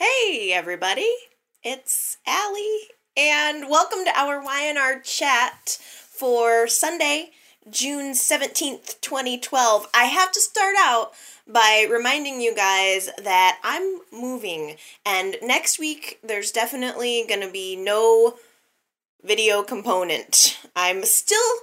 Hey, everybody. It's Allie, and welcome to our YNR chat for Sunday, June 17th, 2012. I have to start out by reminding you guys that I'm moving, and next week there's definitely going to be no video component. I'm still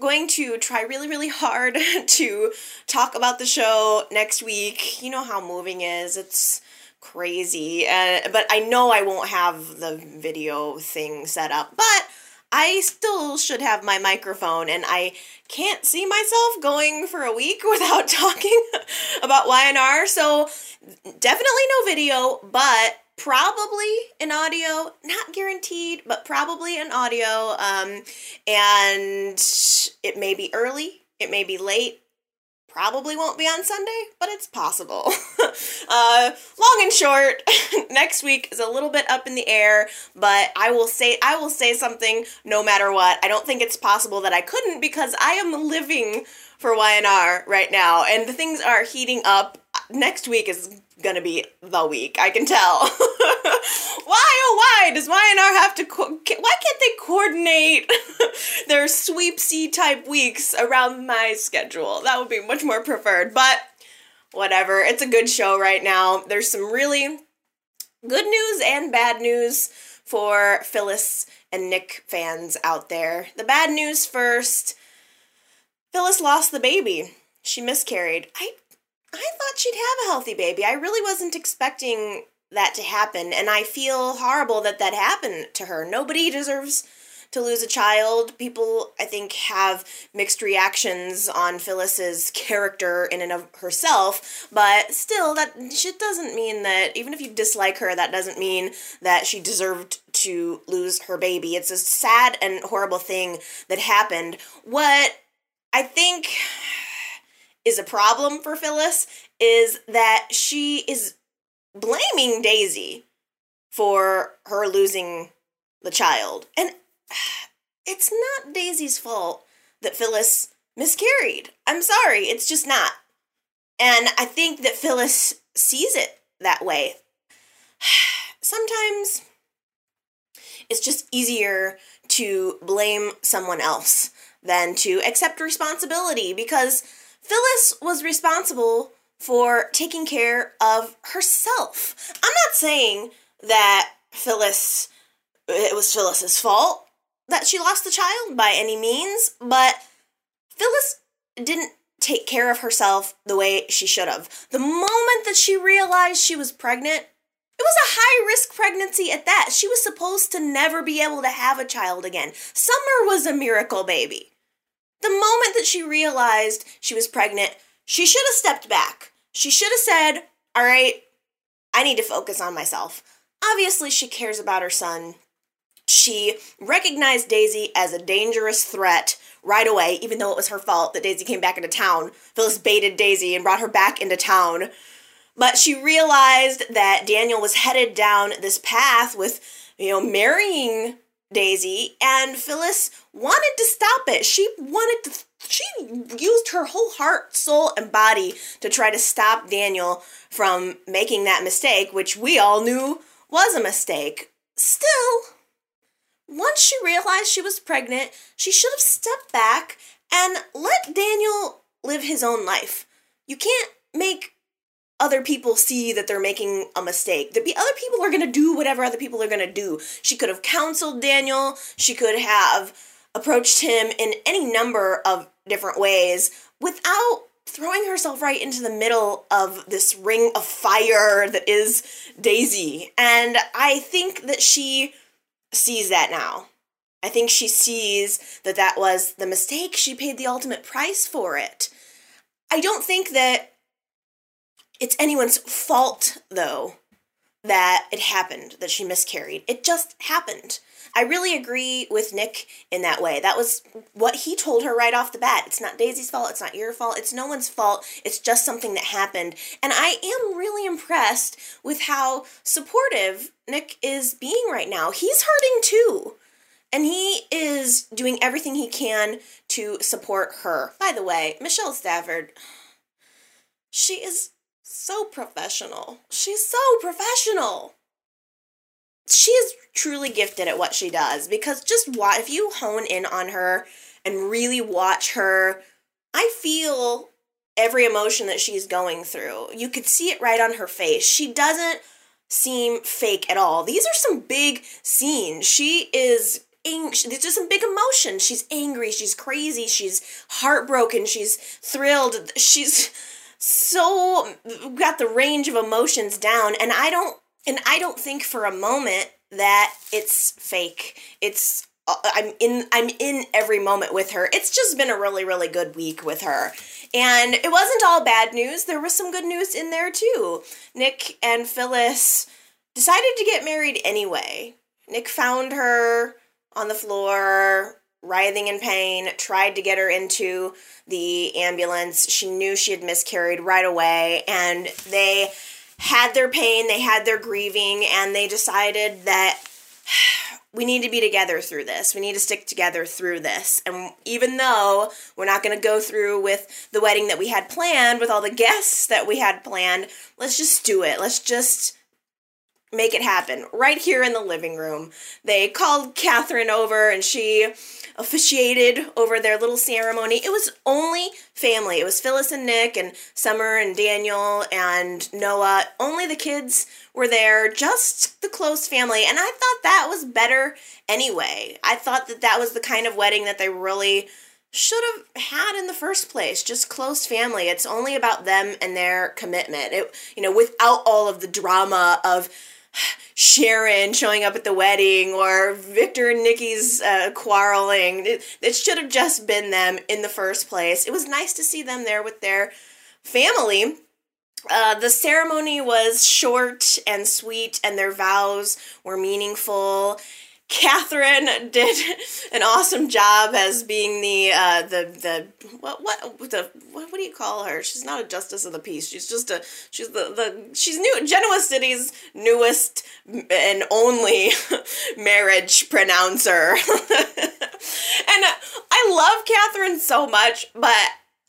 going to try really, really hard to talk about the show next week. You know how moving is. It's crazy. Uh, but I know I won't have the video thing set up. But I still should have my microphone, and I can't see myself going for a week without talking about YNR. So definitely no video, but probably an audio not guaranteed but probably an audio um, and it may be early it may be late probably won't be on sunday but it's possible. Uh, long and short next week is a little bit up in the air but i will say i will say something no matter what. I don't think it's possible that i couldn't because i am living for ynr right now and the things are heating up. Next week is gonna be the week. I can tell. why oh why does YNR have to? Co- why can't they coordinate their sweepsy type weeks around my schedule? That would be much more preferred. But whatever. It's a good show right now. There's some really good news and bad news for Phyllis and Nick fans out there. The bad news first. Phyllis lost the baby. She miscarried. I I thought she'd have a healthy baby. I really wasn't expecting that to happen, and I feel horrible that that happened to her. Nobody deserves to lose a child. People, I think, have mixed reactions on Phyllis's character in and of herself, but still, that shit doesn't mean that, even if you dislike her, that doesn't mean that she deserved to lose her baby. It's a sad and horrible thing that happened. What I think is a problem for Phyllis is that she is blaming Daisy for her losing the child. And it's not Daisy's fault that Phyllis miscarried. I'm sorry, it's just not. And I think that Phyllis sees it that way. Sometimes it's just easier to blame someone else than to accept responsibility because Phyllis was responsible for taking care of herself. I'm not saying that Phyllis, it was Phyllis's fault that she lost the child by any means, but Phyllis didn't take care of herself the way she should have. The moment that she realized she was pregnant, it was a high risk pregnancy at that. She was supposed to never be able to have a child again. Summer was a miracle baby. The moment that she realized she was pregnant, she should have stepped back. She should have said, All right, I need to focus on myself. Obviously, she cares about her son. She recognized Daisy as a dangerous threat right away, even though it was her fault that Daisy came back into town. Phyllis baited Daisy and brought her back into town. But she realized that Daniel was headed down this path with, you know, marrying Daisy, and Phyllis wanted to stop it. She wanted to, she used her whole heart, soul, and body to try to stop Daniel from making that mistake, which we all knew was a mistake. Still, once she realized she was pregnant, she should have stepped back and let Daniel live his own life. You can't make other people see that they're making a mistake. The be other people are going to do whatever other people are going to do. She could have counseled Daniel. She could have approached him in any number of different ways without throwing herself right into the middle of this ring of fire that is Daisy. And I think that she sees that now. I think she sees that that was the mistake. She paid the ultimate price for it. I don't think that it's anyone's fault, though, that it happened, that she miscarried. It just happened. I really agree with Nick in that way. That was what he told her right off the bat. It's not Daisy's fault, it's not your fault, it's no one's fault. It's just something that happened. And I am really impressed with how supportive Nick is being right now. He's hurting too. And he is doing everything he can to support her. By the way, Michelle Stafford, she is so professional. She's so professional. she is truly gifted at what she does because just wa- if you hone in on her and really watch her, I feel every emotion that she's going through. You could see it right on her face. She doesn't seem fake at all. These are some big scenes. She is these are some big emotions. She's angry, she's crazy, she's heartbroken, she's thrilled. She's so got the range of emotions down and I don't and I don't think for a moment that it's fake. It's uh, I'm in I'm in every moment with her. It's just been a really really good week with her. And it wasn't all bad news. There was some good news in there too. Nick and Phyllis decided to get married anyway. Nick found her on the floor, writhing in pain, tried to get her into the ambulance. She knew she had miscarried right away, and they had their pain, they had their grieving, and they decided that we need to be together through this. We need to stick together through this. And even though we're not going to go through with the wedding that we had planned, with all the guests that we had planned, let's just do it. Let's just make it happen right here in the living room. They called Catherine over and she officiated over their little ceremony. It was only family. It was Phyllis and Nick and Summer and Daniel and Noah. Only the kids were there, just the close family. And I thought that was better anyway. I thought that that was the kind of wedding that they really should have had in the first place just close family it's only about them and their commitment it you know without all of the drama of Sharon showing up at the wedding or Victor and Nikki's uh, quarreling. It, it should have just been them in the first place. It was nice to see them there with their family. Uh, the ceremony was short and sweet, and their vows were meaningful. Catherine did an awesome job as being the uh, the the what what the what, what do you call her? She's not a justice of the peace. She's just a she's the the she's new Genoa City's newest and only marriage pronouncer. and I love Catherine so much, but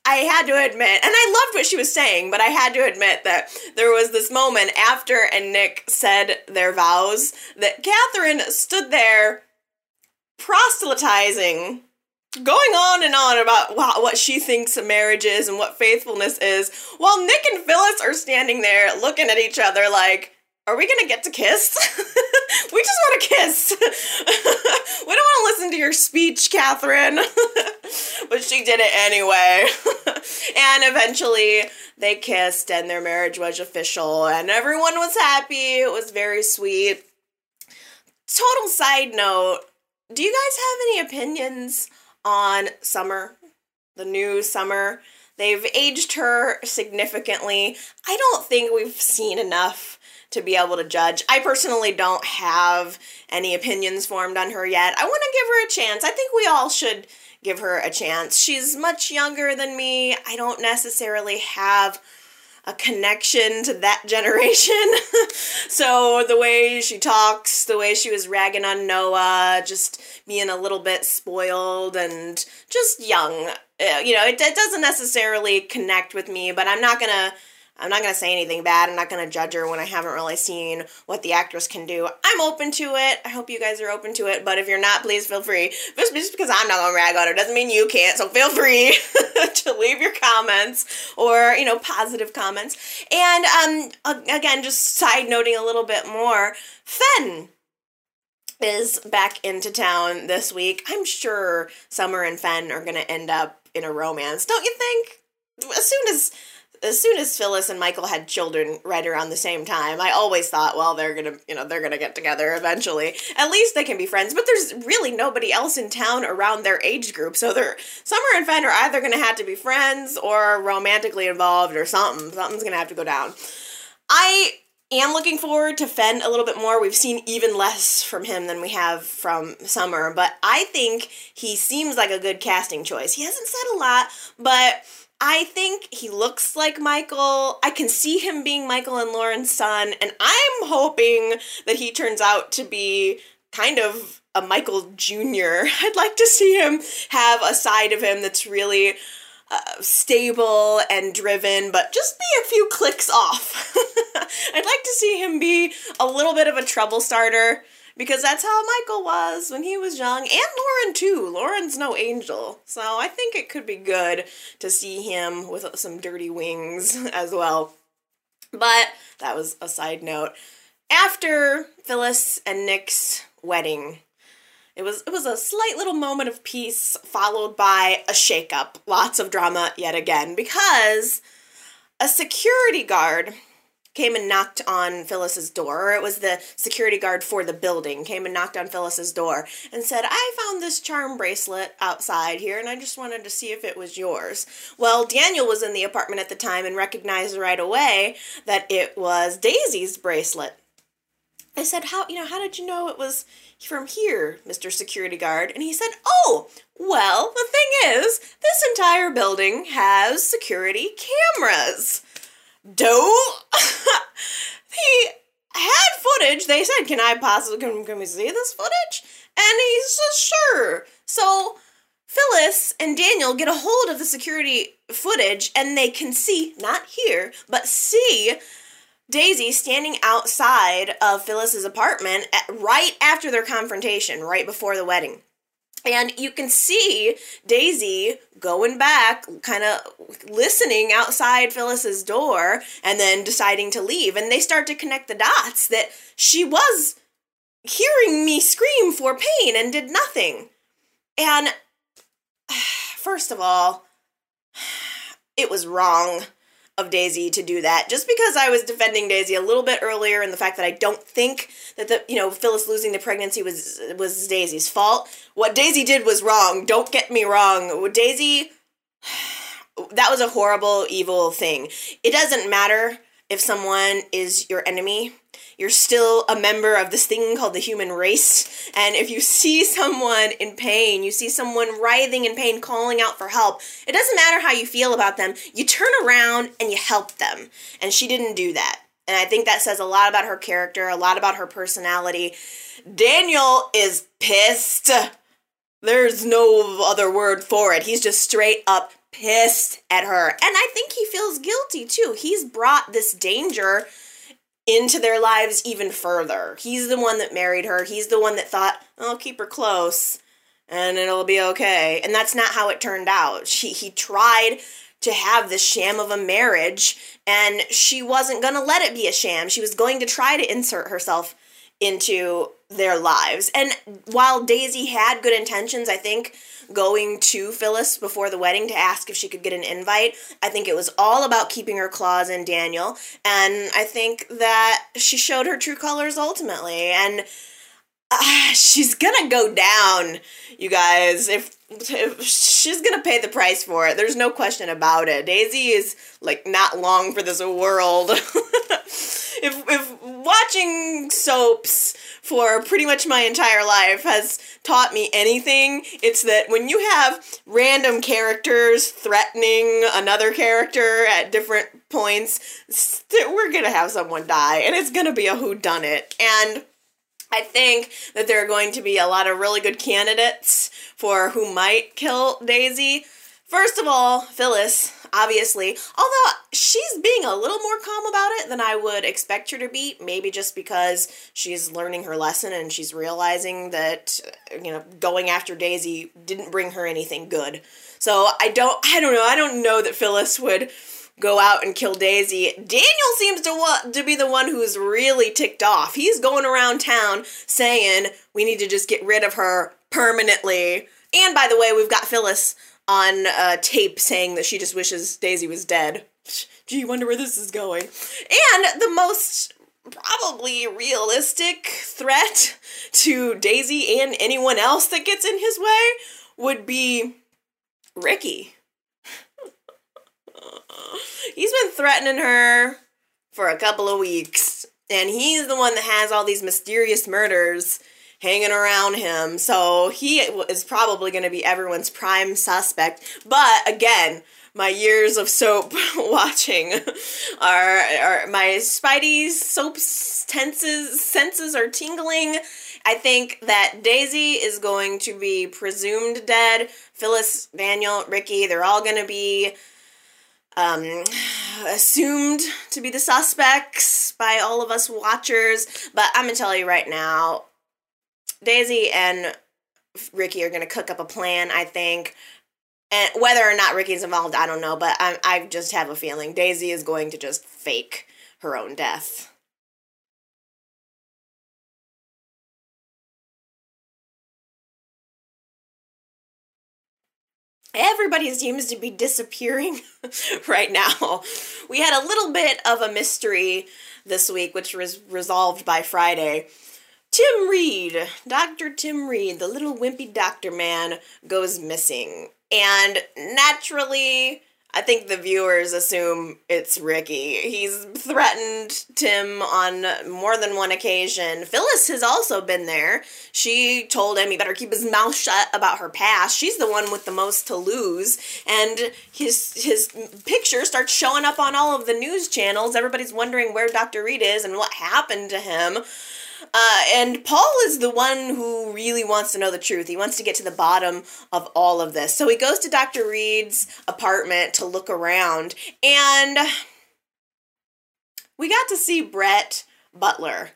I had to admit, and I loved what she was saying, but I had to admit that there was this moment after and Nick said their vows that Catherine stood there proselytizing, going on and on about what she thinks a marriage is and what faithfulness is, while Nick and Phyllis are standing there looking at each other like, are we gonna get to kiss? we just want to kiss. we don't want to listen to your speech, Catherine. but she did it anyway. and eventually they kissed and their marriage was official and everyone was happy. It was very sweet. Total side note do you guys have any opinions on Summer? The new Summer? They've aged her significantly. I don't think we've seen enough to be able to judge. I personally don't have any opinions formed on her yet. I want to give her a chance. I think we all should give her a chance. She's much younger than me. I don't necessarily have a connection to that generation. so the way she talks, the way she was ragging on Noah, just being a little bit spoiled and just young. Uh, you know, it, it doesn't necessarily connect with me, but I'm not going to I'm not going to say anything bad. I'm not going to judge her when I haven't really seen what the actress can do. I'm open to it. I hope you guys are open to it. But if you're not, please feel free. Just, just because I'm not going to rag on her doesn't mean you can't. So feel free to leave your comments or, you know, positive comments. And um, again, just side noting a little bit more, Fen is back into town this week. I'm sure Summer and Fen are going to end up in a romance. Don't you think? As soon as as soon as Phyllis and Michael had children right around the same time, I always thought, well, they're gonna, you know, they're gonna get together eventually. At least they can be friends. But there's really nobody else in town around their age group, so they're Summer and Fen are either gonna have to be friends or romantically involved or something. Something's gonna have to go down. I am looking forward to Fen a little bit more. We've seen even less from him than we have from Summer, but I think he seems like a good casting choice. He hasn't said a lot, but I think he looks like Michael. I can see him being Michael and Lauren's son, and I'm hoping that he turns out to be kind of a Michael Jr. I'd like to see him have a side of him that's really uh, stable and driven, but just be a few clicks off. I'd like to see him be a little bit of a trouble starter because that's how Michael was when he was young, and Lauren too. Lauren's no angel, so I think it could be good to see him with some dirty wings as well. But that was a side note. After Phyllis and Nick's wedding, it was it was a slight little moment of peace followed by a shakeup. Lots of drama yet again because a security guard came and knocked on Phyllis's door, or it was the security guard for the building, came and knocked on Phyllis's door and said, I found this charm bracelet outside here and I just wanted to see if it was yours. Well, Daniel was in the apartment at the time and recognized right away that it was Daisy's bracelet. I said, How you know, how did you know it was from here, Mr. Security Guard? And he said, Oh, well, the thing is, this entire building has security cameras. Doe? he had footage. They said, Can I possibly can, can we see this footage? And he says, Sure. So Phyllis and Daniel get a hold of the security footage and they can see, not here, but see Daisy standing outside of Phyllis's apartment at, right after their confrontation, right before the wedding. And you can see Daisy going back, kind of listening outside Phyllis's door, and then deciding to leave. And they start to connect the dots that she was hearing me scream for pain and did nothing. And first of all, it was wrong of Daisy to do that. Just because I was defending Daisy a little bit earlier and the fact that I don't think that the you know Phyllis losing the pregnancy was was Daisy's fault. What Daisy did was wrong. Don't get me wrong. Daisy that was a horrible evil thing. It doesn't matter if someone is your enemy you're still a member of this thing called the human race. And if you see someone in pain, you see someone writhing in pain, calling out for help, it doesn't matter how you feel about them, you turn around and you help them. And she didn't do that. And I think that says a lot about her character, a lot about her personality. Daniel is pissed. There's no other word for it. He's just straight up pissed at her. And I think he feels guilty too. He's brought this danger into their lives even further. He's the one that married her. He's the one that thought, I'll keep her close and it'll be okay. And that's not how it turned out. She he tried to have this sham of a marriage and she wasn't going to let it be a sham. She was going to try to insert herself into their lives. And while Daisy had good intentions, I think going to Phyllis before the wedding to ask if she could get an invite. I think it was all about keeping her claws in Daniel, and I think that she showed her true colors ultimately. And uh, she's gonna go down, you guys. If, if she's gonna pay the price for it, there's no question about it. Daisy is like not long for this world. if if watching soaps for pretty much my entire life has taught me anything, it's that when you have random characters threatening another character at different points, we're gonna have someone die, and it's gonna be a whodunit. And I think that there are going to be a lot of really good candidates for who might kill Daisy. First of all, Phyllis obviously. Although she's being a little more calm about it than I would expect her to be, maybe just because she's learning her lesson and she's realizing that you know going after Daisy didn't bring her anything good. So I don't I don't know. I don't know that Phyllis would go out and kill Daisy. Daniel seems to want to be the one who's really ticked off. He's going around town saying we need to just get rid of her permanently. And by the way, we've got Phyllis on uh, tape saying that she just wishes Daisy was dead. Gee, wonder where this is going. And the most probably realistic threat to Daisy and anyone else that gets in his way would be Ricky. he's been threatening her for a couple of weeks, and he's the one that has all these mysterious murders hanging around him. So he is probably going to be everyone's prime suspect. But again, my years of soap watching are, are my Spidey's soap senses senses are tingling I think that Daisy is going to be presumed dead. Phyllis, Daniel, Ricky, they're all going to be um, assumed to be the suspects by all of us watchers. But I'm to tell you right now Daisy and Ricky are to cook up a plan, I think. And whether or not Ricky's involved, I don't know, but I, I just have a feeling Daisy is going to just fake her own death. Everybody seems to be disappearing right now. We had a little bit of a mystery this week, which was resolved by Friday. Tim Reed, Dr. Tim Reed, the little wimpy doctor man, goes missing. And naturally, I think the viewers assume it's Ricky. He's threatened Tim on more than one occasion. Phyllis has also been there. She told him he better keep his mouth shut about her past. She's the one with the most to lose. And his his picture starts showing up on all of the news channels. Everybody's wondering where Dr. Reed is and what happened to him. Uh, and Paul is the one who really wants to know the truth. He wants to get to the bottom of all of this. So he goes to Dr. Reed's apartment to look around, and we got to see Brett Butler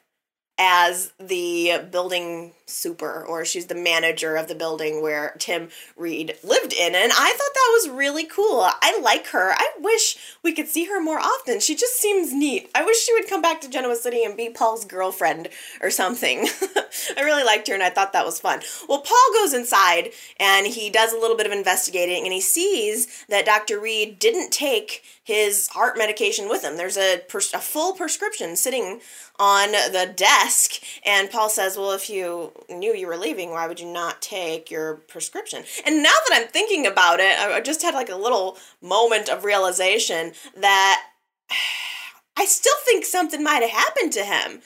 as the building super or she's the manager of the building where Tim Reed lived in and I thought that was really cool. I like her. I wish we could see her more often. She just seems neat. I wish she would come back to Genoa City and be Paul's girlfriend or something. I really liked her and I thought that was fun. Well, Paul goes inside and he does a little bit of investigating and he sees that Dr. Reed didn't take his heart medication with him. There's a, pers- a full prescription sitting on the desk. And Paul says, Well, if you knew you were leaving, why would you not take your prescription? And now that I'm thinking about it, I just had like a little moment of realization that I still think something might have happened to him.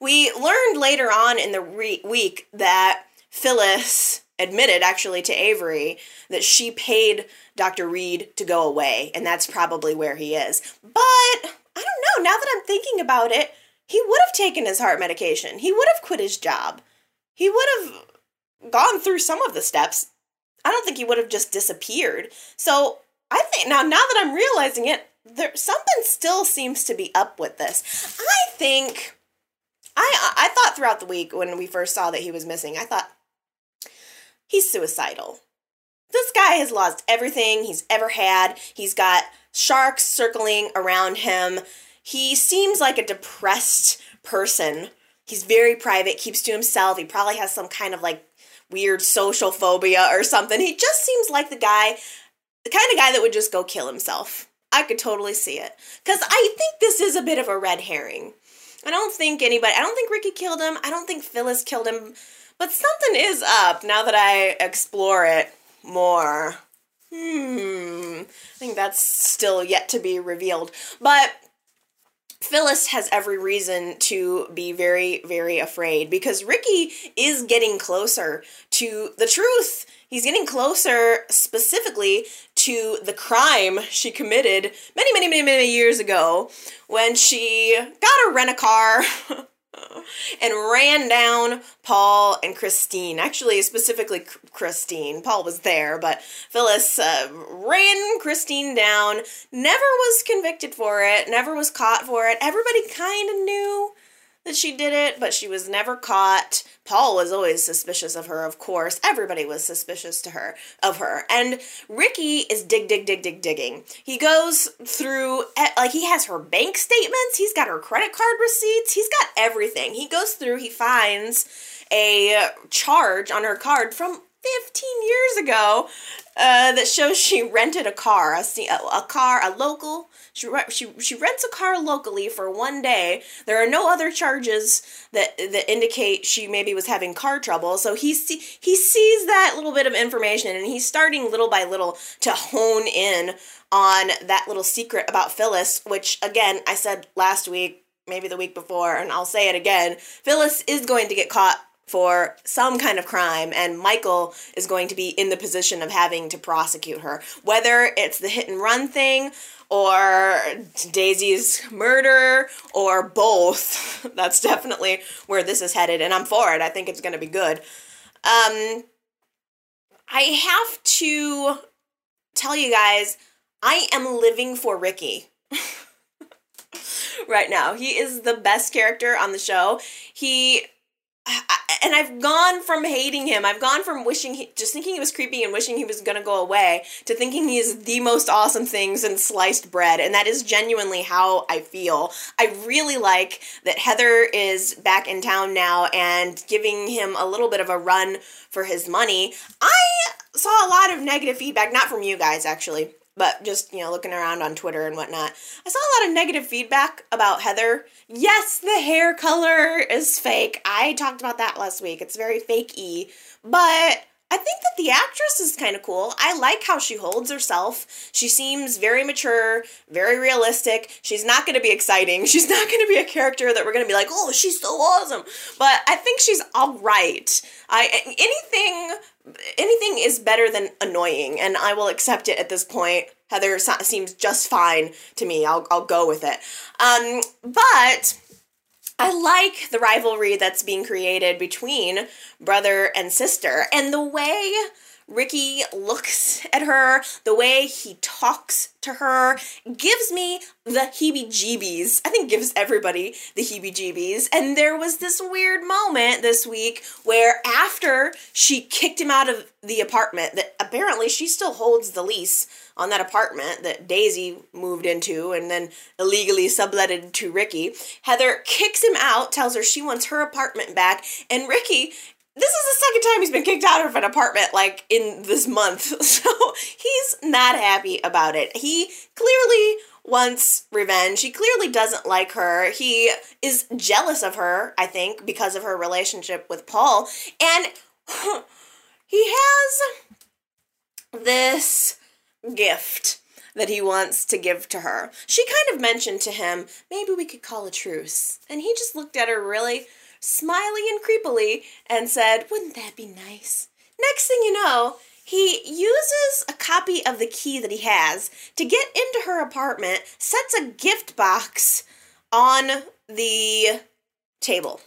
We learned later on in the re- week that Phyllis admitted actually to Avery that she paid Dr. Reed to go away, and that's probably where he is. But I don't know, now that I'm thinking about it, he would have taken his heart medication. He would have quit his job. He would have gone through some of the steps. I don't think he would have just disappeared. So I think now, now that I'm realizing it, there something still seems to be up with this. I think I I thought throughout the week when we first saw that he was missing, I thought he's suicidal. This guy has lost everything he's ever had. He's got sharks circling around him. He seems like a depressed person. He's very private, keeps to himself. He probably has some kind of like weird social phobia or something. He just seems like the guy, the kind of guy that would just go kill himself. I could totally see it. Because I think this is a bit of a red herring. I don't think anybody, I don't think Ricky killed him. I don't think Phyllis killed him. But something is up now that I explore it more. Hmm. I think that's still yet to be revealed. But Phyllis has every reason to be very, very afraid because Ricky is getting closer to the truth. He's getting closer specifically to the crime she committed many, many, many, many years ago when she got a rent a car and ran down Paul and Christine. Actually, specifically Christine. Paul was there, but Phyllis uh, ran Christine down. Never was convicted for it, never was caught for it. Everybody kind of knew that she did it, but she was never caught. Paul was always suspicious of her, of course. Everybody was suspicious to her of her. And Ricky is dig dig dig dig digging. He goes through eh, like he has her bank statements, he's got her credit card receipts, he's got everything. He goes through, he finds a charge on her card from 15 years ago uh, that shows she rented a car, a, a car, a local she, she, she rents a car locally for one day. There are no other charges that that indicate she maybe was having car trouble. So he see, he sees that little bit of information and he's starting little by little to hone in on that little secret about Phyllis, which again I said last week, maybe the week before, and I'll say it again. Phyllis is going to get caught for some kind of crime, and Michael is going to be in the position of having to prosecute her. Whether it's the hit and run thing or Daisy's murder or both. That's definitely where this is headed, and I'm for it. I think it's going to be good. Um, I have to tell you guys, I am living for Ricky. right now. He is the best character on the show. He and I've gone from hating him, I've gone from wishing he, just thinking he was creepy and wishing he was gonna go away, to thinking he is the most awesome thing since sliced bread, and that is genuinely how I feel. I really like that Heather is back in town now and giving him a little bit of a run for his money. I saw a lot of negative feedback, not from you guys actually, but just you know looking around on twitter and whatnot i saw a lot of negative feedback about heather. Yes the hair color is fake. I talked about that last week. It's very fakey but I think that the actress is kind of cool. I like how she holds herself. She seems very mature, very realistic. She's not going to be exciting. She's not going to be a character that we're going to be like, "Oh, she's so awesome." But I think she's all right. I anything anything is better than annoying, and I will accept it at this point. Heather seems just fine to me. I'll I'll go with it. Um, but I like the rivalry that's being created between brother and sister, and the way Ricky looks at her, the way he talks to her, gives me the heebie jeebies. I think gives everybody the heebie jeebies. And there was this weird moment this week where after she kicked him out of the apartment, that apparently she still holds the lease on that apartment that Daisy moved into and then illegally subletted to Ricky. Heather kicks him out, tells her she wants her apartment back, and Ricky this is the second time he's been kicked out of an apartment like in this month. So he's not happy about it. He clearly wants revenge. He clearly doesn't like her. He is jealous of her, I think, because of her relationship with Paul. And he has this gift that he wants to give to her. She kind of mentioned to him, maybe we could call a truce. And he just looked at her really smiley and creepily, and said, Wouldn't that be nice? Next thing you know, he uses a copy of the key that he has to get into her apartment, sets a gift box on the table.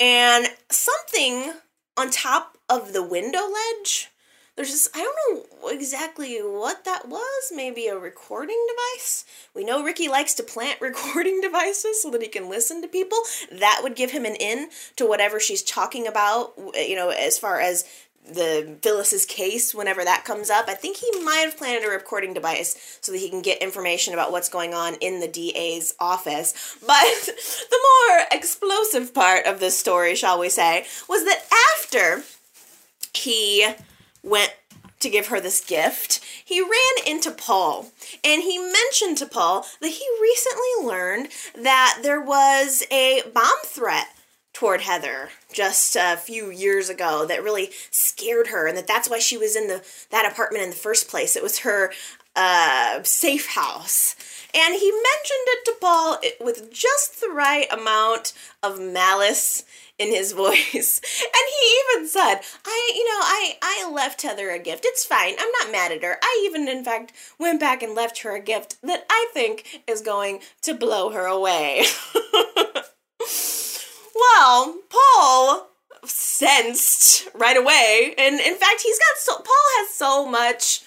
And something on top of the window ledge there's just I don't know exactly what that was. Maybe a recording device. We know Ricky likes to plant recording devices so that he can listen to people. That would give him an in to whatever she's talking about. Eh, you know, as far as the Phyllis's case whenever that comes up. I think he might have planted a recording device so that he can get information about what's going on in the DA's office. But the more explosive part of this story, shall we say, was that after he went to give her this gift, he ran into Paul and he mentioned to Paul that he recently learned that there was a bomb threat toward Heather just a few years ago that really scared her and that that's why she was in the that apartment in the first place. It was her uh, safe house. And he mentioned it to Paul with just the right amount of malice in his voice. And he even said, I, you know, I, I left Heather a gift. It's fine. I'm not mad at her. I even, in fact, went back and left her a gift that I think is going to blow her away. well, Paul sensed right away. And in fact, he's got so, Paul has so much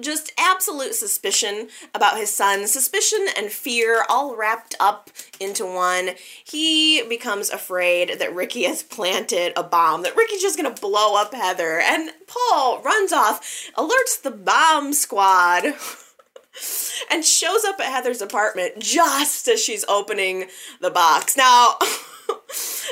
just absolute suspicion about his son, suspicion and fear all wrapped up into one. He becomes afraid that Ricky has planted a bomb, that Ricky's just gonna blow up Heather, and Paul runs off, alerts the bomb squad. and shows up at Heather's apartment just as she's opening the box. Now,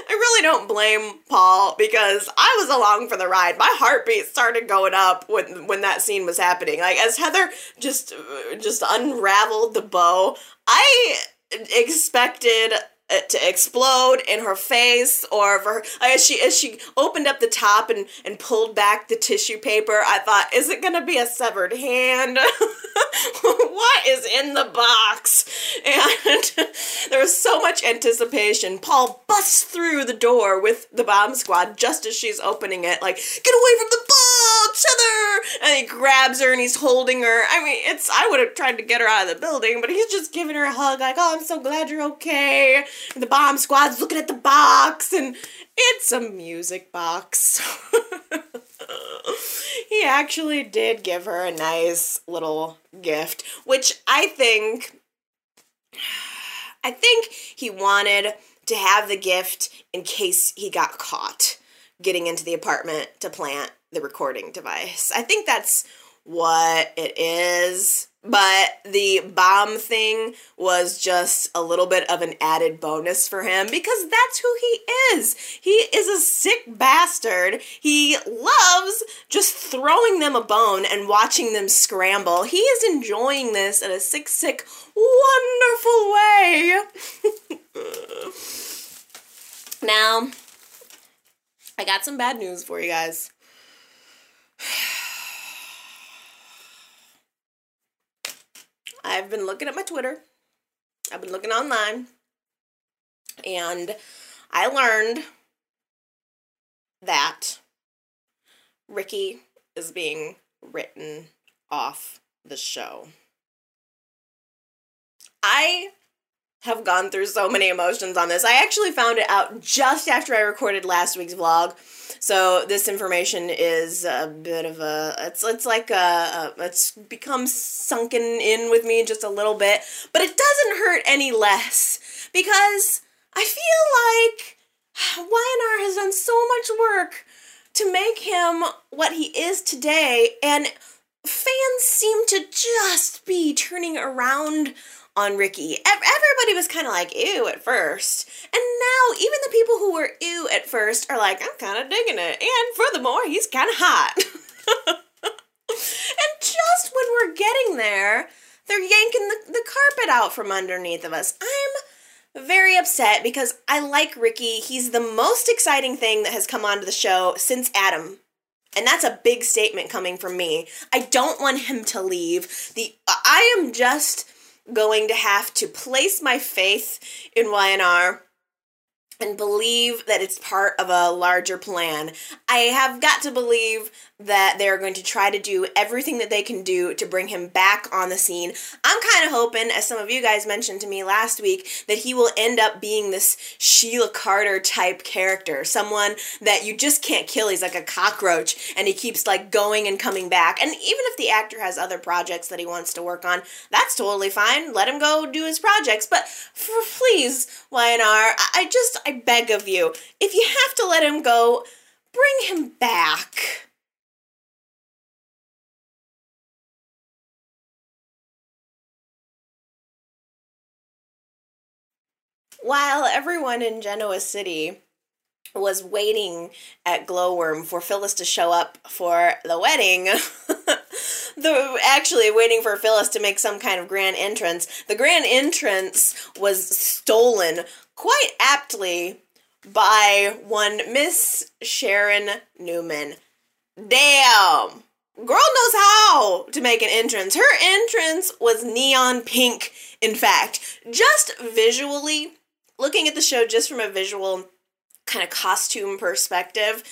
I really don't blame Paul because I was along for the ride. My heartbeat started going up when when that scene was happening. Like as Heather just just unraveled the bow, I expected Uh, to explode in her face or for her, as she as she opened up the top and and pulled back the tissue paper i thought is it to be a severed hand what is in the box and there was so much anticipation paul busts through the door with the bomb squad just as she's opening it like get away from the bomb Heather! And he grabs her and he's holding her. I mean, it's, I would have tried to get her out of the building, but he's just giving her a hug, like, oh, I'm so glad you're okay. And the bomb squad's looking at the box, and it's a music box. he actually did give her a nice little gift, which I think I think he wanted to have the gift in case he got caught getting into the apartment to plant the recording device. I think that's what it is. But the bomb thing was just a little bit of an added bonus for him because that's who he is. He is a sick bastard. He loves just throwing them a bone and watching them scramble. He is enjoying this in a sick, sick, wonderful way. now, I got some bad news for you guys. I've been looking at my Twitter. I've been looking online. And I learned that Ricky is being written off the show. I have gone through so many emotions on this. I actually found it out just after I recorded last week's vlog. So this information is a bit of a it's it's like a, a it's become sunken in with me just a little bit, but it doesn't hurt any less because I feel like YNR has done so much work to make him what he is today and fans seem to just be turning around on Ricky. Everybody was kind of like ew at first. And now even the people who were ew at first are like, I'm kind of digging it. And furthermore, he's kind of hot. and just when we're getting there, they're yanking the, the carpet out from underneath of us. I'm very upset because I like Ricky. He's the most exciting thing that has come onto the show since Adam. And that's a big statement coming from me. I don't want him to leave. The I am just going to have to place my faith in YNR and believe that it's part of a larger plan. I have got to believe that they're going to try to do everything that they can do to bring him back on the scene. I'm kind of hoping, as some of you guys mentioned to me last week, that he will end up being this Sheila Carter type character. Someone that you just can't kill. He's like a cockroach and he keeps like going and coming back. And even if the actor has other projects that he wants to work on, that's totally fine. Let him go do his projects. But for, please, YNR, I just, I beg of you, if you have to let him go, bring him back. While everyone in Genoa City was waiting at Gloworm for Phyllis to show up for the wedding. the actually waiting for Phyllis to make some kind of grand entrance. The grand entrance was stolen quite aptly by one Miss Sharon Newman. Damn. Girl knows how to make an entrance. Her entrance was neon pink, in fact. Just visually, looking at the show just from a visual kind of costume perspective,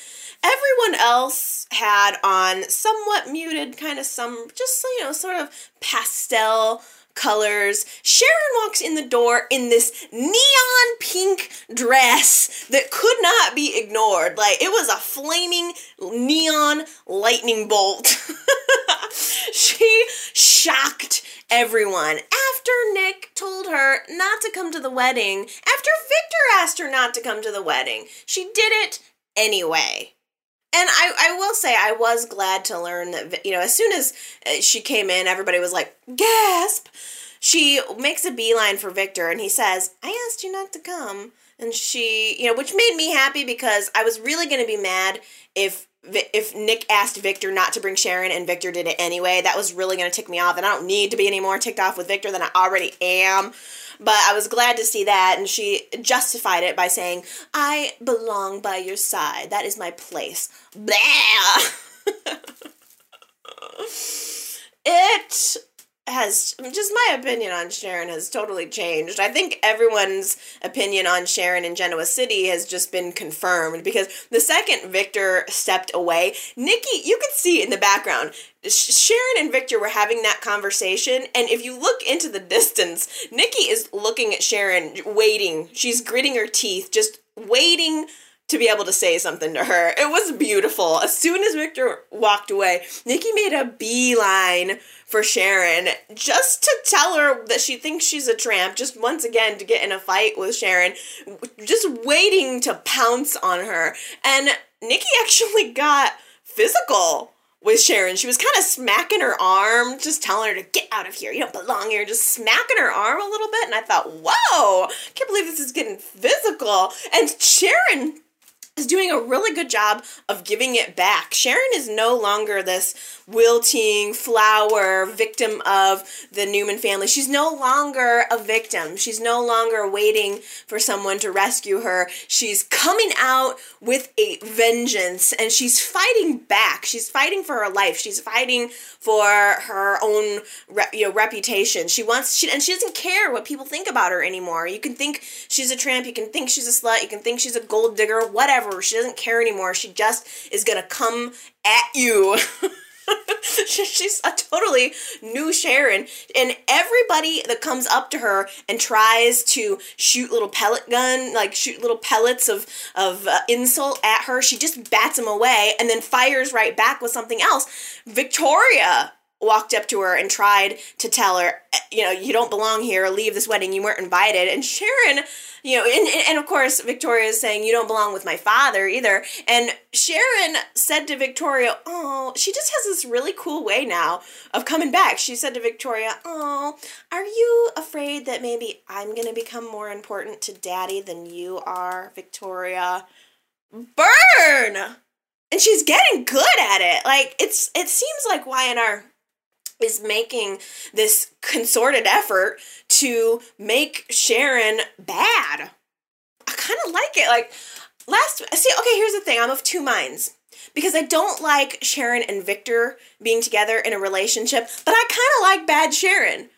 everyone else had on somewhat muted, kind of some, just, you know, sort of pastel colors. Sharon walks in the door in this neon pink dress that could not be ignored. Like it was a flaming neon lightning bolt. she shocked everyone. After Nick told her not to come to the wedding, after Victor asked her not to come to the wedding, she did it anyway. And I, I will say, I was glad to learn that, you know, as soon as uh, she came in, everybody was like, gasp! She makes a beeline for Victor and he says, I asked you not to come. And she, you know, which made me happy because I was really going to be mad if if Nick asked Victor not to bring Sharon and Victor did it anyway, that was really going to tick me off. And I don't need to be any more ticked off with Victor than I already am. But I was glad to see that. And she justified it by saying, I belong by your side. That is my place. Blah! it has just my opinion on Sharon has totally changed. I think everyone's opinion on Sharon in Genoa City has just been confirmed because the second Victor stepped away, Nikki, you could see in the background, Sharon and Victor were having that conversation, and if you look into the distance, Nikki is looking at Sharon, waiting. She's gritting her teeth, just waiting to be able to say something to her. It was beautiful. As soon as Victor walked away, Nikki made a beeline for Sharon just to tell her that she thinks she's a tramp, just once again to get in a fight with Sharon, just waiting to pounce on her. And Nikki actually got physical with Sharon. She was kind of smacking her arm, just telling her to get out of here. You don't belong here. Just smacking her arm a little bit. And I thought, whoa, can't believe this is getting physical. And Sharon is doing a really good job of giving it back. Sharon is no longer this wilting flower victim of the Newman family. She's no longer a victim. She's no longer waiting for someone to rescue her. She's coming out with a vengeance and she's fighting back. She's fighting for her life. She's fighting for her own you know reputation. She wants she and she doesn't care what people think about her anymore. You can think she's a tramp, you can think she's a slut, you can think she's a gold digger, whatever whatever. She doesn't care anymore. She just is gonna come at you. She's a totally new Sharon, and everybody that comes up to her and tries to shoot little pellet gun, like shoot little pellets of of uh, insult at her, she just bats them away and then fires right back with something else. Victoria walked up to her and tried to tell her, eh, you know, you don't belong here, leave this wedding, you weren't invited. And Sharon, you know, and, and of course, Victoria is saying, you don't belong with my father either. And Sharon said to Victoria, oh, she just has this really cool way now of coming back. She said to Victoria, oh, are you afraid that maybe I'm going to become more important to daddy than you are, Victoria? Burn! And she's getting good at it. Like, it's, it seems like Y&R is making this concerted effort to make Sharon bad. I kind of like it. Like last see okay, here's the thing. I'm of two minds. Because I don't like Sharon and Victor being together in a relationship, but I kind of like bad Sharon.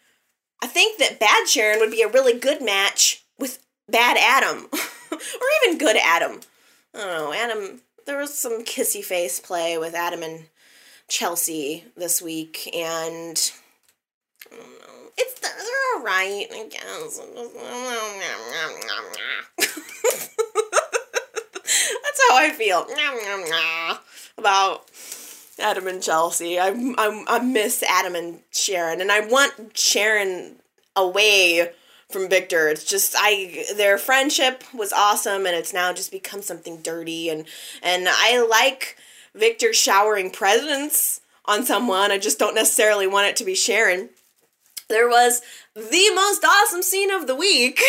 I think that bad Sharon would be a really good match with bad Adam or even good Adam. I don't know, Adam there was some kissy face play with Adam and Chelsea this week, and I don't know. It's they're all right, I guess. That's how I feel about Adam and Chelsea. I I I miss Adam and Sharon, and I want Sharon away from Victor. It's just I their friendship was awesome, and it's now just become something dirty, and and I like Victor showering presents on someone. I just don't necessarily want it to be Sharon. There was the most awesome scene of the week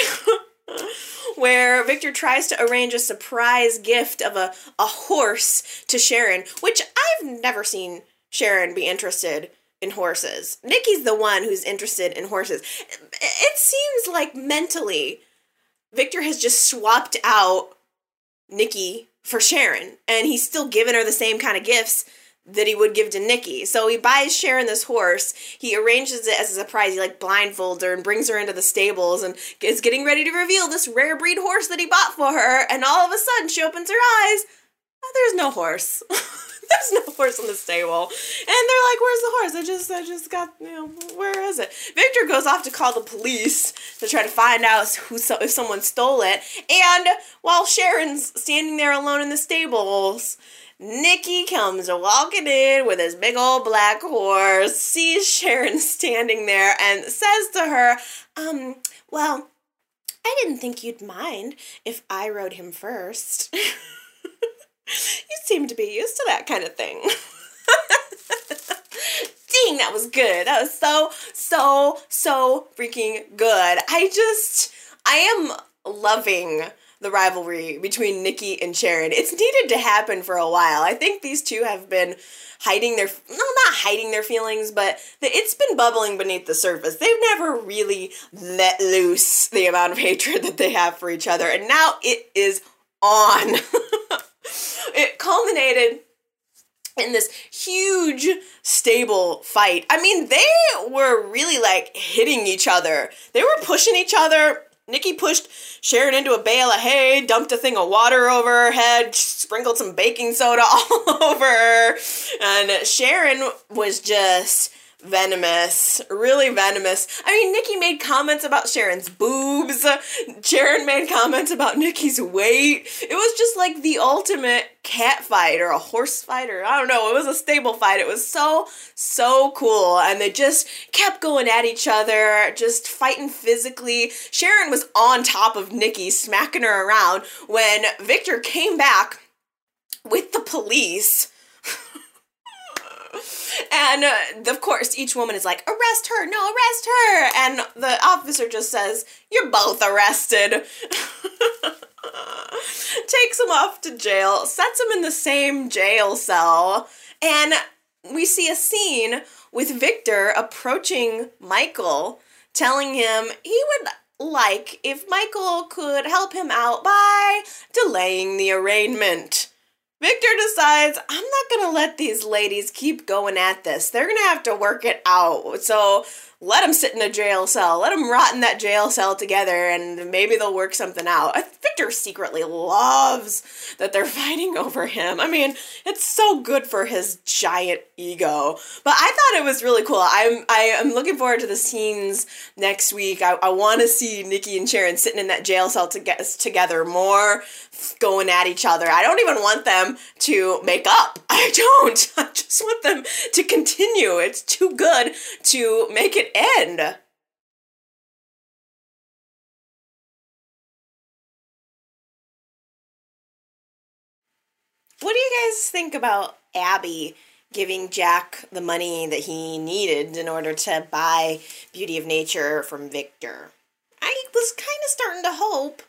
where Victor tries to arrange a surprise gift of a, a horse to Sharon, which I've never seen Sharon be interested in horses. Nikki's the one who's interested in horses. It seems like mentally, Victor has just swapped out Nikki for Sharon, and he's still giving her the same kind of gifts that he would give to Nikki. So he buys Sharon this horse. He arranges it as a surprise. He like blindfolds her and brings her into the stables and is getting ready to reveal this rare breed horse that he bought for her. And all of a sudden, she opens her eyes. Oh, there's no horse. there's no horse in the stable. And they're like, "Where's the horse? I just, I just got, you know, where is it?" Victor goes off to call the police to try to find out who, so, if someone stole it. And while Sharon's standing there alone in the stables, Nikki comes walking in with his big old black horse, sees Sharon standing there, and says to her, "Um, well." I didn't think you'd mind if I rode him first. You seem to be used to that kind of thing. Dang, that was good. That was so, so, so freaking good. I just, I am loving the rivalry between Nikki and Sharon. It's needed to happen for a while. I think these two have been hiding their no not hiding their feelings but it's been bubbling beneath the surface they've never really let loose the amount of hatred that they have for each other and now it is on it culminated in this huge stable fight. I mean, they were really like hitting each other. They were pushing each other. Nikki pushed Sharon into a bale of hay, dumped a thing of water over her head, sprinkled some baking soda all over her, and Sharon was just venomous, really venomous. I mean, Nikki made comments about Sharon's boobs. Sharon made comments about Nikki's weight. It was just like the ultimate cat fight or a horse fight or I don't know. It was a stable fight. It was so, so cool. And they just kept going at each other, just fighting physically. Sharon was on top of Nikki, smacking her around when Victor came back with the police and uh, of course, each woman is like, arrest her, no, arrest her. And the officer just says, you're both arrested. Takes them off to jail, sets them in the same jail cell. And we see a scene with Victor approaching Michael, telling him he would like if Michael could help him out by delaying the arraignment. Victor decides, I'm not going to let these ladies keep going at this. They're going to have to work it out. So let them sit in a jail cell. Let them rot in that jail cell together and maybe they'll work something out. Victor secretly loves that they're fighting over him. I mean, it's so good for his giant ego. But I thought it was really cool. I'm I am looking forward to the scenes next week. I, I want to see Nikki and Sharon sitting in that jail cell to get together more, going at each other. I don't even want them to make up. I don't. I just want them to continue. It's too good to make it end. What do you guys think about Abby giving Jack the money that he needed in order to buy Beauty of Nature from Victor? I was kind of starting to hope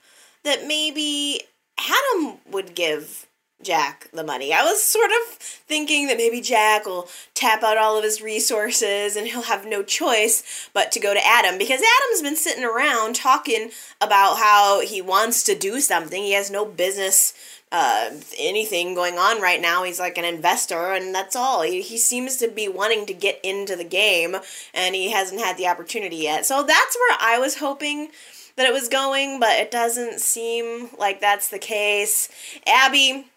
that maybe Adam would give Jack the money. I was sort of thinking that maybe Jack will tap out all of his resources and he'll have no choice but to go to Adam because Adam's been sitting around talking about how he wants to do something. He has no business uh, anything going on right now. He's like an investor, and that's all. He, he seems to be wanting to get into the game, and he hasn't had the opportunity yet. So that's where I was hoping that it was going, but it doesn't seem like that's the case. Abby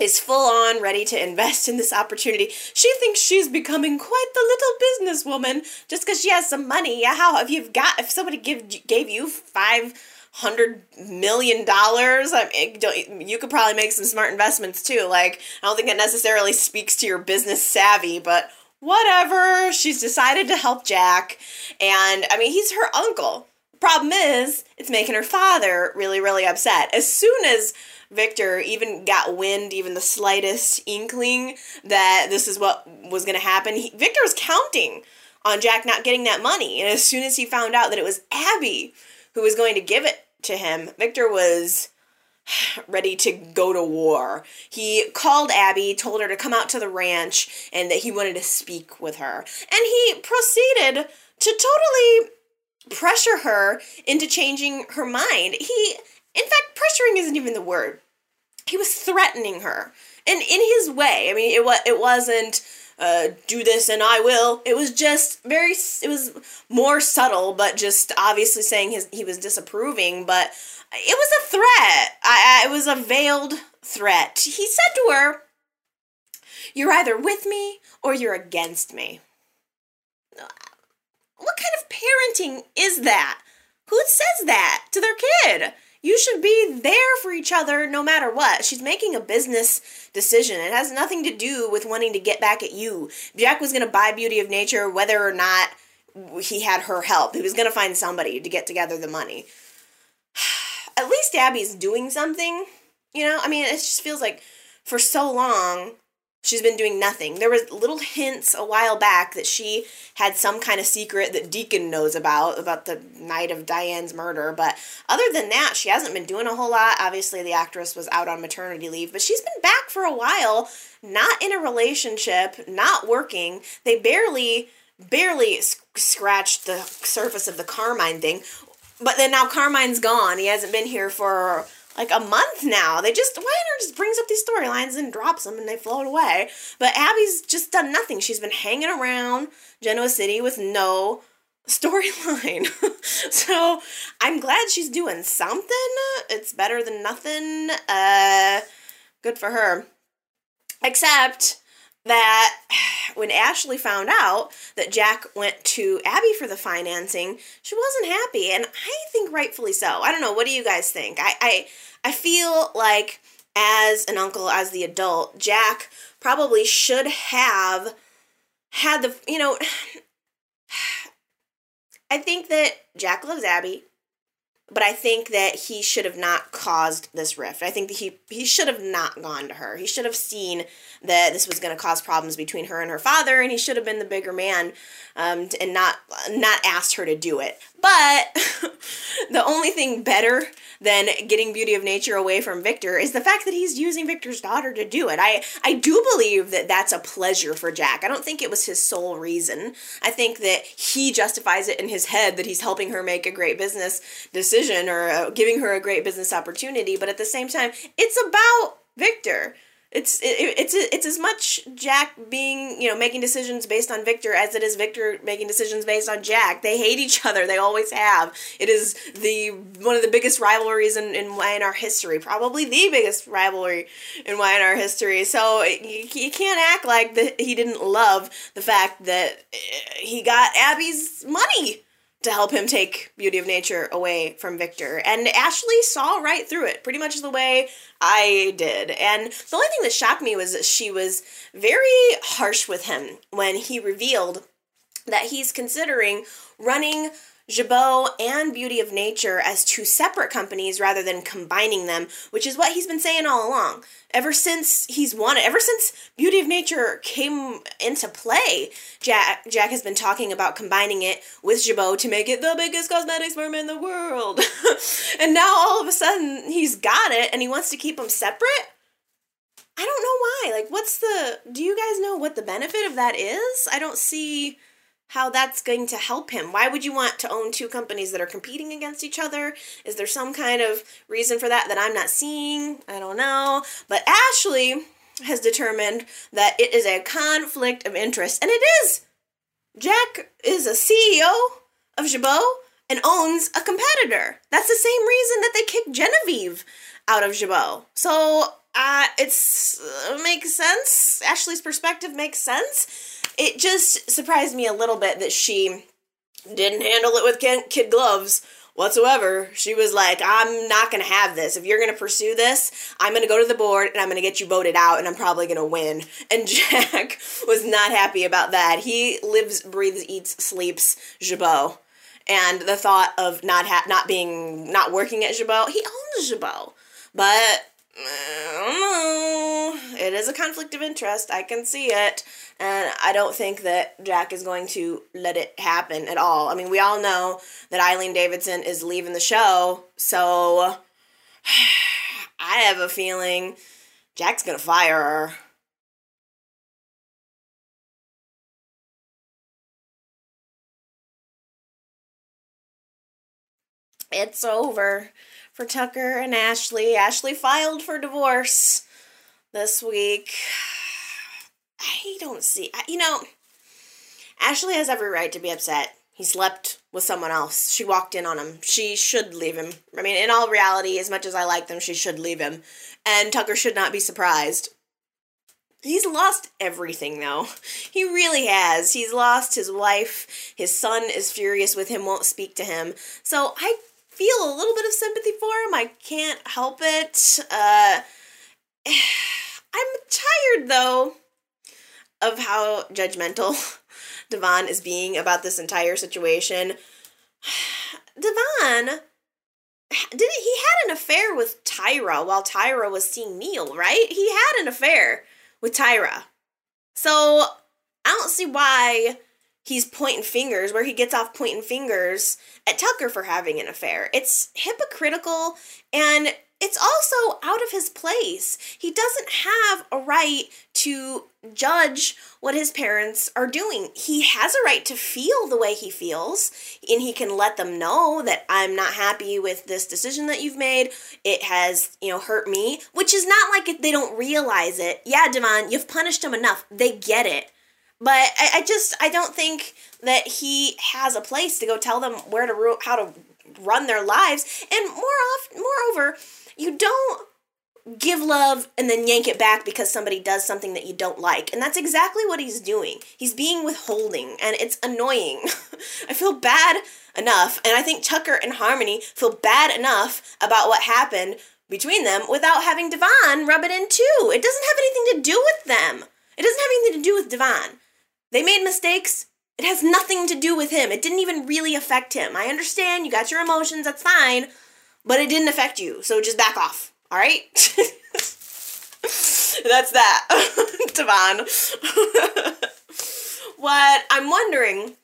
is full on ready to invest in this opportunity. She thinks she's becoming quite the little businesswoman just because she has some money. Yeah, how if you've got if somebody give gave you five hundred million dollars, I mean, you could probably make some smart investments too. Like I don't think it necessarily speaks to your business savvy, but whatever. She's decided to help Jack, and I mean he's her uncle. Problem is, it's making her father really, really upset. As soon as Victor even got wind, even the slightest inkling that this is what was going to happen, he, Victor was counting on Jack not getting that money. And as soon as he found out that it was Abby who was going to give it to him, Victor was ready to go to war. He called Abby, told her to come out to the ranch, and that he wanted to speak with her. And he proceeded to totally pressure her into changing her mind. He in fact, pressuring isn't even the word. He was threatening her. And in his way, I mean, it, was, it wasn't uh, do this and I will. It was just very, it was more subtle, but just obviously saying his, he was disapproving. But it was a threat. I, I, it was a veiled threat. He said to her, You're either with me or you're against me. What kind of parenting is that? Who says that to their kid? You should be there for each other no matter what. She's making a business decision. It has nothing to do with wanting to get back at you. Jack was going to buy Beauty of Nature whether or not he had her help. He was going to find somebody to get together the money. At least Abby's doing something. You know, I mean, it just feels like for so long she's been doing nothing. There was little hints a while back that she had some kind of secret that Deacon knows about about the night of Diane's murder, but other than that, she hasn't been doing a whole lot. Obviously, the actress was out on maternity leave, but she's been back for a while, not in a relationship, not working. They barely barely scratched the surface of the Carmine thing. But then now Carmine's gone. He hasn't been here for like a month now. They just Wyatt just brings up these storylines and drops them and they float away. But Abby's just done nothing. She's been hanging around Genoa City with no storyline. so I'm glad she's doing something. It's better than nothing. Uh good for her. Except that when Ashley found out that Jack went to Abby for the financing, she wasn't happy, and I think rightfully so. I don't know. What do you guys think? I I, I feel like as an uncle, as the adult, Jack probably should have had the you know. I think that Jack loves Abby but I think that he should have not caused this rift. I think that he he should have not gone to her. He should have seen that this was going to cause problems between her and her father, and he should have been the bigger man, um, and not not asked her to do it. But the only thing better than getting Beauty of Nature away from Victor is the fact that he's using Victor's daughter to do it. I I do believe that that's a pleasure for Jack. I don't think it was his sole reason. I think that he justifies it in his head that he's helping her make a great business decision or uh, giving her a great business opportunity, but at the same time, it's about Victor it's it, it's it's as much Jack being you know making decisions based on Victor as it is Victor making decisions based on Jack. They hate each other. They always have. It is the one of the biggest rivalries in in our history. Probably the biggest rivalry in our history. So you, you can't act like that he didn't love the fact that eh, he got Abby's money to help him take Beauty of Nature away from Victor. And Ashley saw right through it, pretty much the way I did. And the only thing that shocked me was that she was very harsh with him when he revealed that he's considering running Jabot and Beauty of Nature as two separate companies rather than combining them, which is what he's been saying all along. Ever since he's it, ever since Beauty of Nature came into play, Jack Jack has been talking about combining it with Jabot to make it the biggest cosmetics firm in the world. and now all of a sudden he's got it and he wants to keep them separate. I don't know why. Like what's the do you guys know what the benefit of that is? I don't see how that's going to help him. Why would you want to own two companies that are competing against each other? Is there some kind of reason for that that I'm not seeing? I don't know. But Ashley has determined that it is a conflict of interest, and it is. Jack is a CEO of Jabot and owns a competitor. That's the same reason that they kicked Genevieve out of Jabot. So uh, it's uh, makes sense. Ashley's perspective makes sense it just surprised me a little bit that she didn't handle it with kid gloves whatsoever. She was like, I'm not going to have this. If you're going to pursue this, I'm going to go to the board and I'm going to get you voted out and I'm probably going to win. And Jack was not happy about that. He lives, breathes, eats, sleeps Jabot. And the thought of not ha- not being not working at Jabot, he owns Jabot. But Don't know. It is a conflict of interest. I can see it. And I don't think that Jack is going to let it happen at all. I mean, we all know that Eileen Davidson is leaving the show. So I have a feeling Jack's going to fire her. It's over for Tucker and Ashley. Ashley filed for divorce this week. I don't see, you know, Ashley has every right to be upset. He slept with someone else. She walked in on him. She should leave him. I mean, in all reality, as much as I like them, she should leave him. And Tucker should not be surprised. He's lost everything, though. He really has. He's lost his wife. His son is furious with him, won't speak to him. So I feel a little bit of sympathy for him. I can't help it. Uh, I'm tired though of how judgmental Devon is being about this entire situation. Devon did he had an affair with Tyra while Tyra was seeing Neil, right? He had an affair with Tyra. So I don't see why he's pointing fingers, where he gets off pointing fingers at Tucker for having an affair. It's hypocritical and it's also out of his place. He doesn't have a right to judge what his parents are doing. He has a right to feel the way he feels, and he can let them know that I'm not happy with this decision that you've made. It has, you know, hurt me, which is not like they don't realize it. Yeah, Devon, you've punished them enough. They get it. But I, I just I don't think that he has a place to go tell them where to how to run their lives. And more off, moreover, you don't give love and then yank it back because somebody does something that you don't like. And that's exactly what he's doing. He's being withholding and it's annoying. I feel bad enough, and I think Tucker and Harmony feel bad enough about what happened between them without having Devon rub it in too. It doesn't have anything to do with them. It doesn't have anything to do with Devon. They made mistakes. It has nothing to do with him. It didn't even really affect him. I understand you got your emotions, that's fine, but it didn't affect you. So just back off. All right? that's that. Devon. what I'm wondering,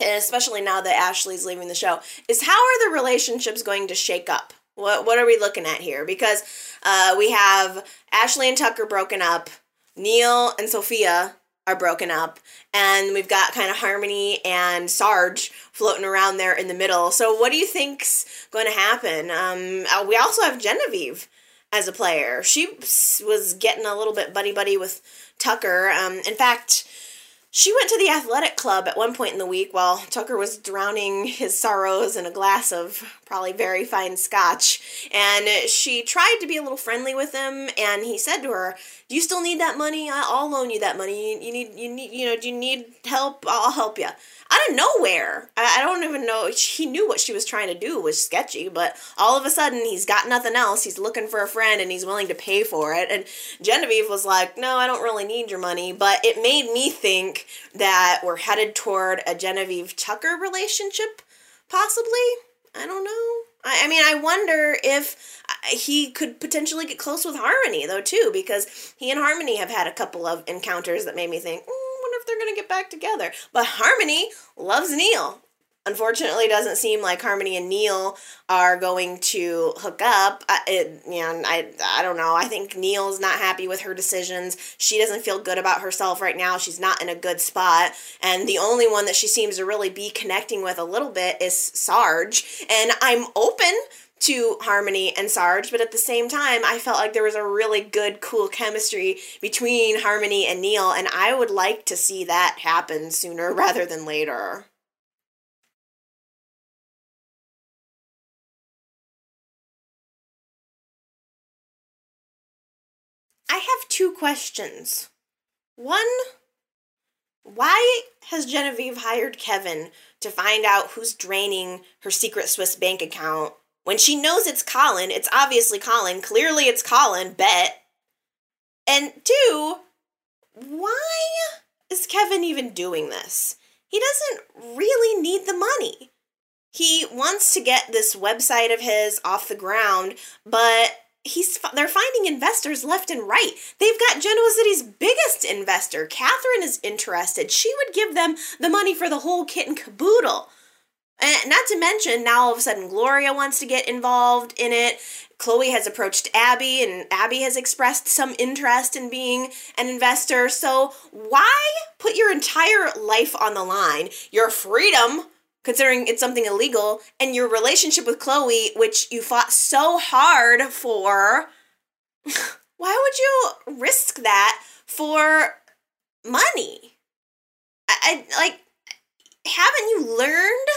especially now that Ashley's leaving the show, is how are the relationships going to shake up? What what are we looking at here? Because uh, we have Ashley and Tucker broken up, Neil and Sophia are broken up and we've got kind of harmony and sarge floating around there in the middle. So what do you think's going to happen? Um, uh, we also have genevieve as a player. She was getting a little bit buddy buddy with tucker. Um, in fact she went to the athletic club at one point in the week while Tucker was drowning his sorrows in a glass of probably very fine scotch. And she tried to be a little friendly with him, and he said to her, "Do you still need that money? I'll loan you that money. You need, you need, you know, do you need help? I'll help you." Out of nowhere. I, I don't even know. He knew what she was trying to do was sketchy, but all of a sudden he's got nothing else. He's looking for a friend and he's willing to pay for it. And Genevieve was like, No, I don't really need your money. But it made me think that we're headed toward a Genevieve Tucker relationship, possibly. I don't know. I, mean, I wonder if uh, he could potentially get close with Harmony, though, too, because he and Harmony have had a couple of encounters that made me think, mm, if they're going to get back together. But Harmony loves Neil. Unfortunately, doesn't seem like Harmony and Neil are going to hook up. I, it, you know, I, I don't know. I think Neil's not happy with her decisions. She doesn't feel good about herself right now. She's not in a good spot. And the only one that she seems to really be connecting with a little bit is Sarge. And I'm open to Harmony and Sarge, but at the same time, I felt like there was a really good, cool chemistry between Harmony and Neil, and I would like to see that happen sooner rather than later. I have two questions. One, why has Genevieve hired Kevin to find out who's draining her secret Swiss bank account when she knows it's Colin, it's obviously Colin. Clearly it's Colin, bet. And two, why is Kevin even doing this? He doesn't really need the money. He wants to get this website of his off the ground, but he's they're finding investors left and right. They've got Genoa City's biggest investor. Catherine is interested. She would give them the money for the whole kit and caboodle. And not to mention, now all of a sudden Gloria wants to get involved in it. Chloe has approached Abby, and Abby has expressed some interest in being an investor. So, why put your entire life on the line, your freedom, considering it's something illegal, and your relationship with Chloe, which you fought so hard for? Why would you risk that for money? I, I like, haven't you learned?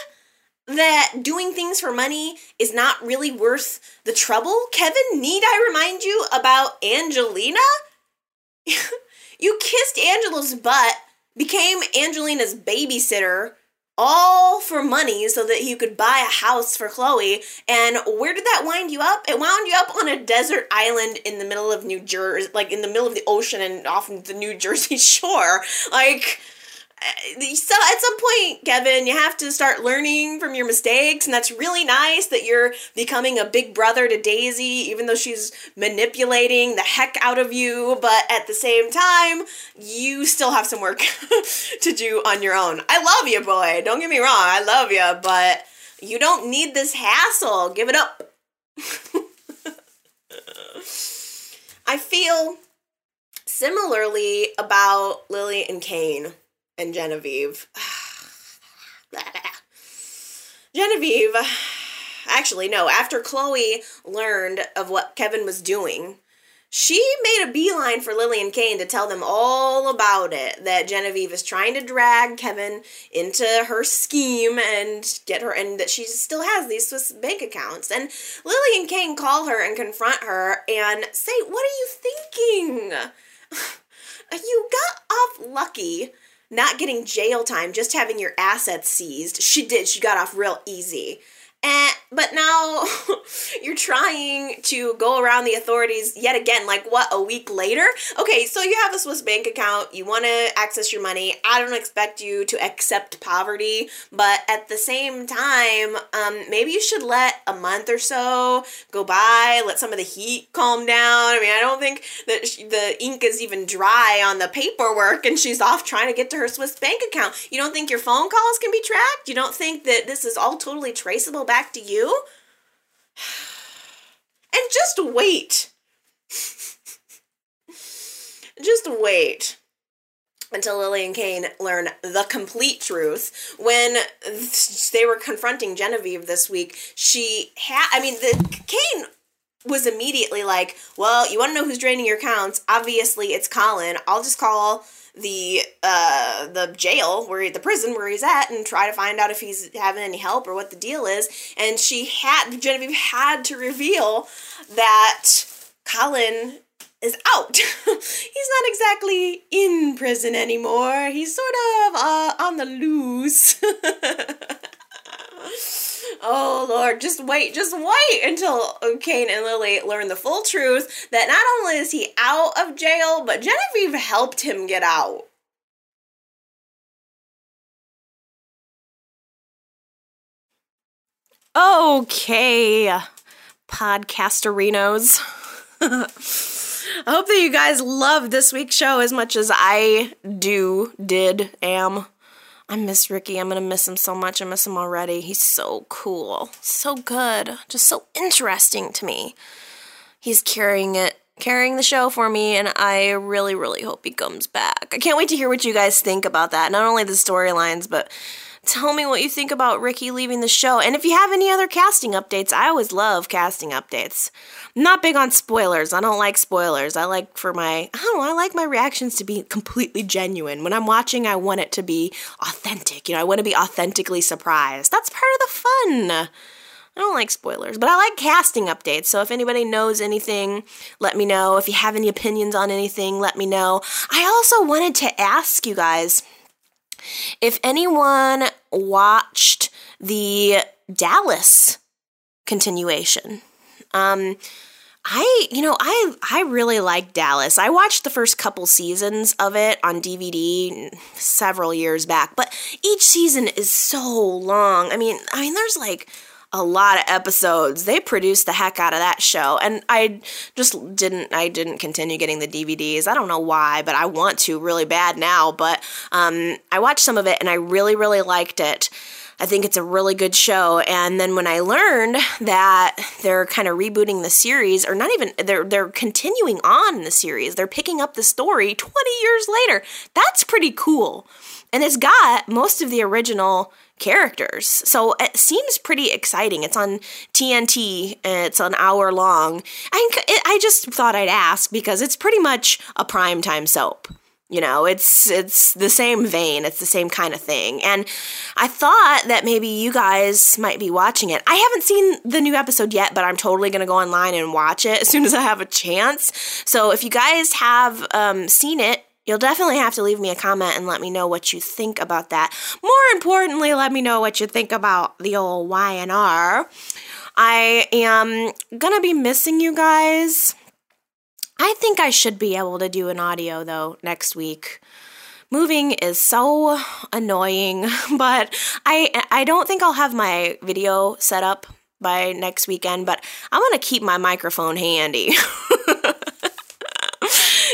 That doing things for money is not really worth the trouble? Kevin, need I remind you about Angelina? you kissed Angela's butt, became Angelina's babysitter, all for money so that you could buy a house for Chloe. And where did that wind you up? It wound you up on a desert island in the middle of New Jersey, like in the middle of the ocean and off the New Jersey shore. Like, Uh, so at some point, Kevin, you have to start learning from your mistakes, and that's really nice that you're becoming a big brother to Daisy, even though she's manipulating the heck out of you. But at the same time, you still have some work to do on your own. I love you, boy. Don't get me wrong, I love you, but you don't need this hassle. Give it up. I feel similarly about Lily and Kane and Genevieve. Genevieve, actually, no, after Chloe learned of what Kevin was doing, she made a beeline for Lily and Kane to tell them all about it. That Genevieve is trying to drag Kevin into her scheme and get her, and that she still has these Swiss bank accounts. And Lily and Kane call her and confront her and say, What are you thinking? you got off lucky not getting jail time, just having your assets seized. She did, she got off real easy. Eh, but now you're trying to go around the authorities yet again, like what, a week later? Okay, so you have a Swiss bank account, you want to access your money. I don't expect you to accept poverty, but at the same time, um, maybe you should let a month or so go by, let some of the heat calm down. I mean, I don't think that the ink is even dry on the paperwork and she's off trying to get to her Swiss bank account. You don't think your phone calls can be tracked? You don't think that this is all totally traceable back to you? And just wait. just wait until Lily and Kane learn the complete truth. When they were confronting Genevieve this week, she had, I mean, the Kane was immediately like, well, you want to know who's draining your accounts? Obviously, it's Colin. I'll just call the uh the jail where he, the prison where he's at and try to find out if he's having any help or what the deal is and she had Genevieve had to reveal that Colin is out. he's not exactly in prison anymore. He's sort of uh, on the loose. Oh Lord, just wait, just wait until Kane and Lily learn the full truth that not only is he out of jail, but Genevieve helped him get out. Okay, podcasterinos. I hope that you guys love this week's show as much as I do, did, am. I miss Ricky. I'm gonna miss him so much. I miss him already. He's so cool, so good, just so interesting to me. He's carrying it, carrying the show for me, and I really, really hope he comes back. I can't wait to hear what you guys think about that. Not only the storylines, but tell me what you think about Ricky leaving the show. And if you have any other casting updates, I always love casting updates. I'm not big on spoilers. I don't like spoilers. I like for my I don't know, I like my reactions to be completely genuine. When I'm watching, I want it to be authentic. You know, I want to be authentically surprised. That's part of the fun. I don't like spoilers, but I like casting updates. So if anybody knows anything, let me know. If you have any opinions on anything, let me know. I also wanted to ask you guys if anyone watched the Dallas continuation. Um, I, you know, I I really like Dallas. I watched the first couple seasons of it on DVD several years back, but each season is so long. I mean, I mean there's like a lot of episodes. They produced the heck out of that show, and I just didn't. I didn't continue getting the DVDs. I don't know why, but I want to really bad now. But um, I watched some of it, and I really, really liked it. I think it's a really good show. And then when I learned that they're kind of rebooting the series, or not even they're they're continuing on the series, they're picking up the story 20 years later. That's pretty cool. And it's got most of the original characters. So it seems pretty exciting. It's on TNT. It's an hour long. I, I just thought I'd ask because it's pretty much a primetime soap. You know, it's it's the same vein, it's the same kind of thing. And I thought that maybe you guys might be watching it. I haven't seen the new episode yet, but I'm totally going to go online and watch it as soon as I have a chance. So if you guys have um, seen it, You'll definitely have to leave me a comment and let me know what you think about that. More importantly, let me know what you think about the old Y&R. I am gonna be missing you guys. I think I should be able to do an audio though next week. Moving is so annoying, but I I don't think I'll have my video set up by next weekend, but I'm going to keep my microphone handy.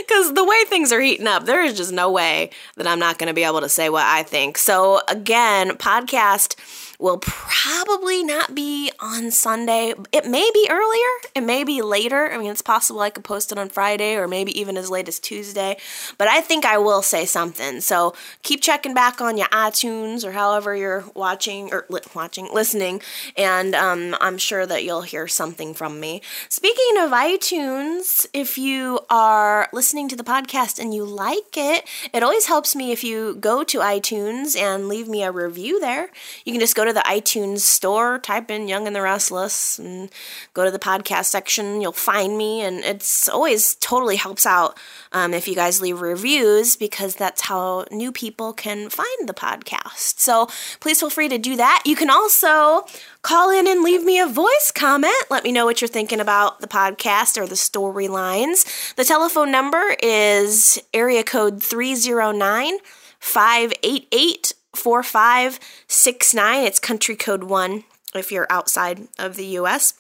Because the way things are heating up, there is just no way that I'm not going to be able to say what I think. So, again, podcast will probably not be on Sunday. It may be earlier, it may be later. I mean, it's possible I could post it on Friday or maybe even as late as Tuesday, but I think I will say something. So keep checking back on your iTunes or however you're watching or li- watching, listening, and um, I'm sure that you'll hear something from me. Speaking of iTunes, if you are listening to the podcast and you like it, it always helps me if you go to iTunes and leave me a review there. You can just go to the iTunes store, type in Young and the Restless, and go to the podcast section. You'll find me, and it's always totally helps out um, if you guys leave reviews because that's how new people can find the podcast. So please feel free to do that. You can also call in and leave me a voice comment. Let me know what you're thinking about the podcast or the storylines. The telephone number is area code 309 588 4569. It's country code 1 if you're outside of the US.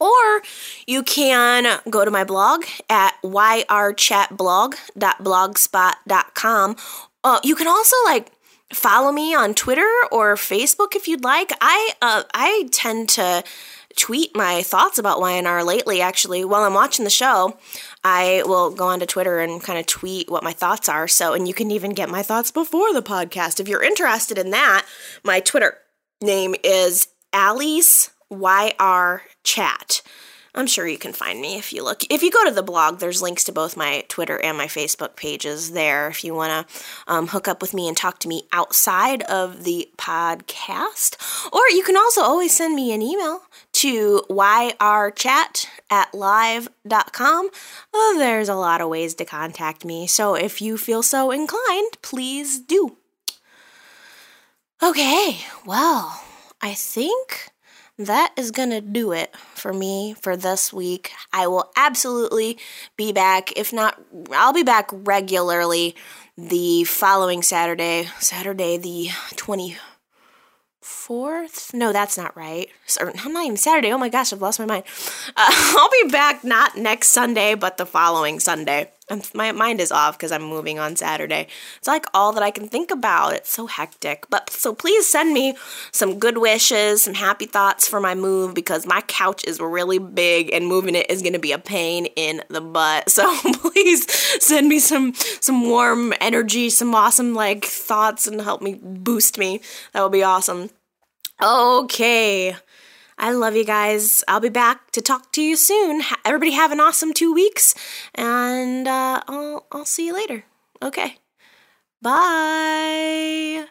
Or you can go to my blog at yrchatblog.blogspot.com. Uh, you can also like follow me on Twitter or Facebook if you'd like. I uh, I tend to tweet my thoughts about Y&R lately. Actually, while I'm watching the show, I will go onto Twitter and kind of tweet what my thoughts are. So, and you can even get my thoughts before the podcast if you're interested in that. My Twitter name is Alice YR Chat. I'm sure you can find me if you look. If you go to the blog, there's links to both my Twitter and my Facebook pages there if you want to um, hook up with me and talk to me outside of the podcast. Or you can also always send me an email to yrchat at live.com. Oh, there's a lot of ways to contact me, so if you feel so inclined, please do. Okay, well, I think that is going to do it for me for this week. I will absolutely be back. If not, I'll be back regularly the following Saturday, Saturday the 24th. No, that's not right. I'm not even Saturday. Oh my gosh, I've lost my mind. Uh, I'll be back not next Sunday, but the following Sunday. I'm, my mind is off because I'm moving on Saturday. It's like all that I can think about. It's so hectic. But so please send me some good wishes, some happy thoughts for my move because my couch is really big and moving it is going to be a pain in the butt. So please send me some some warm energy, some awesome like thoughts and help me boost me. That would be awesome. Okay. I love you guys. I'll be back to talk to you soon. Everybody have an awesome two weeks, and uh, I'll I'll see you later. Okay, bye.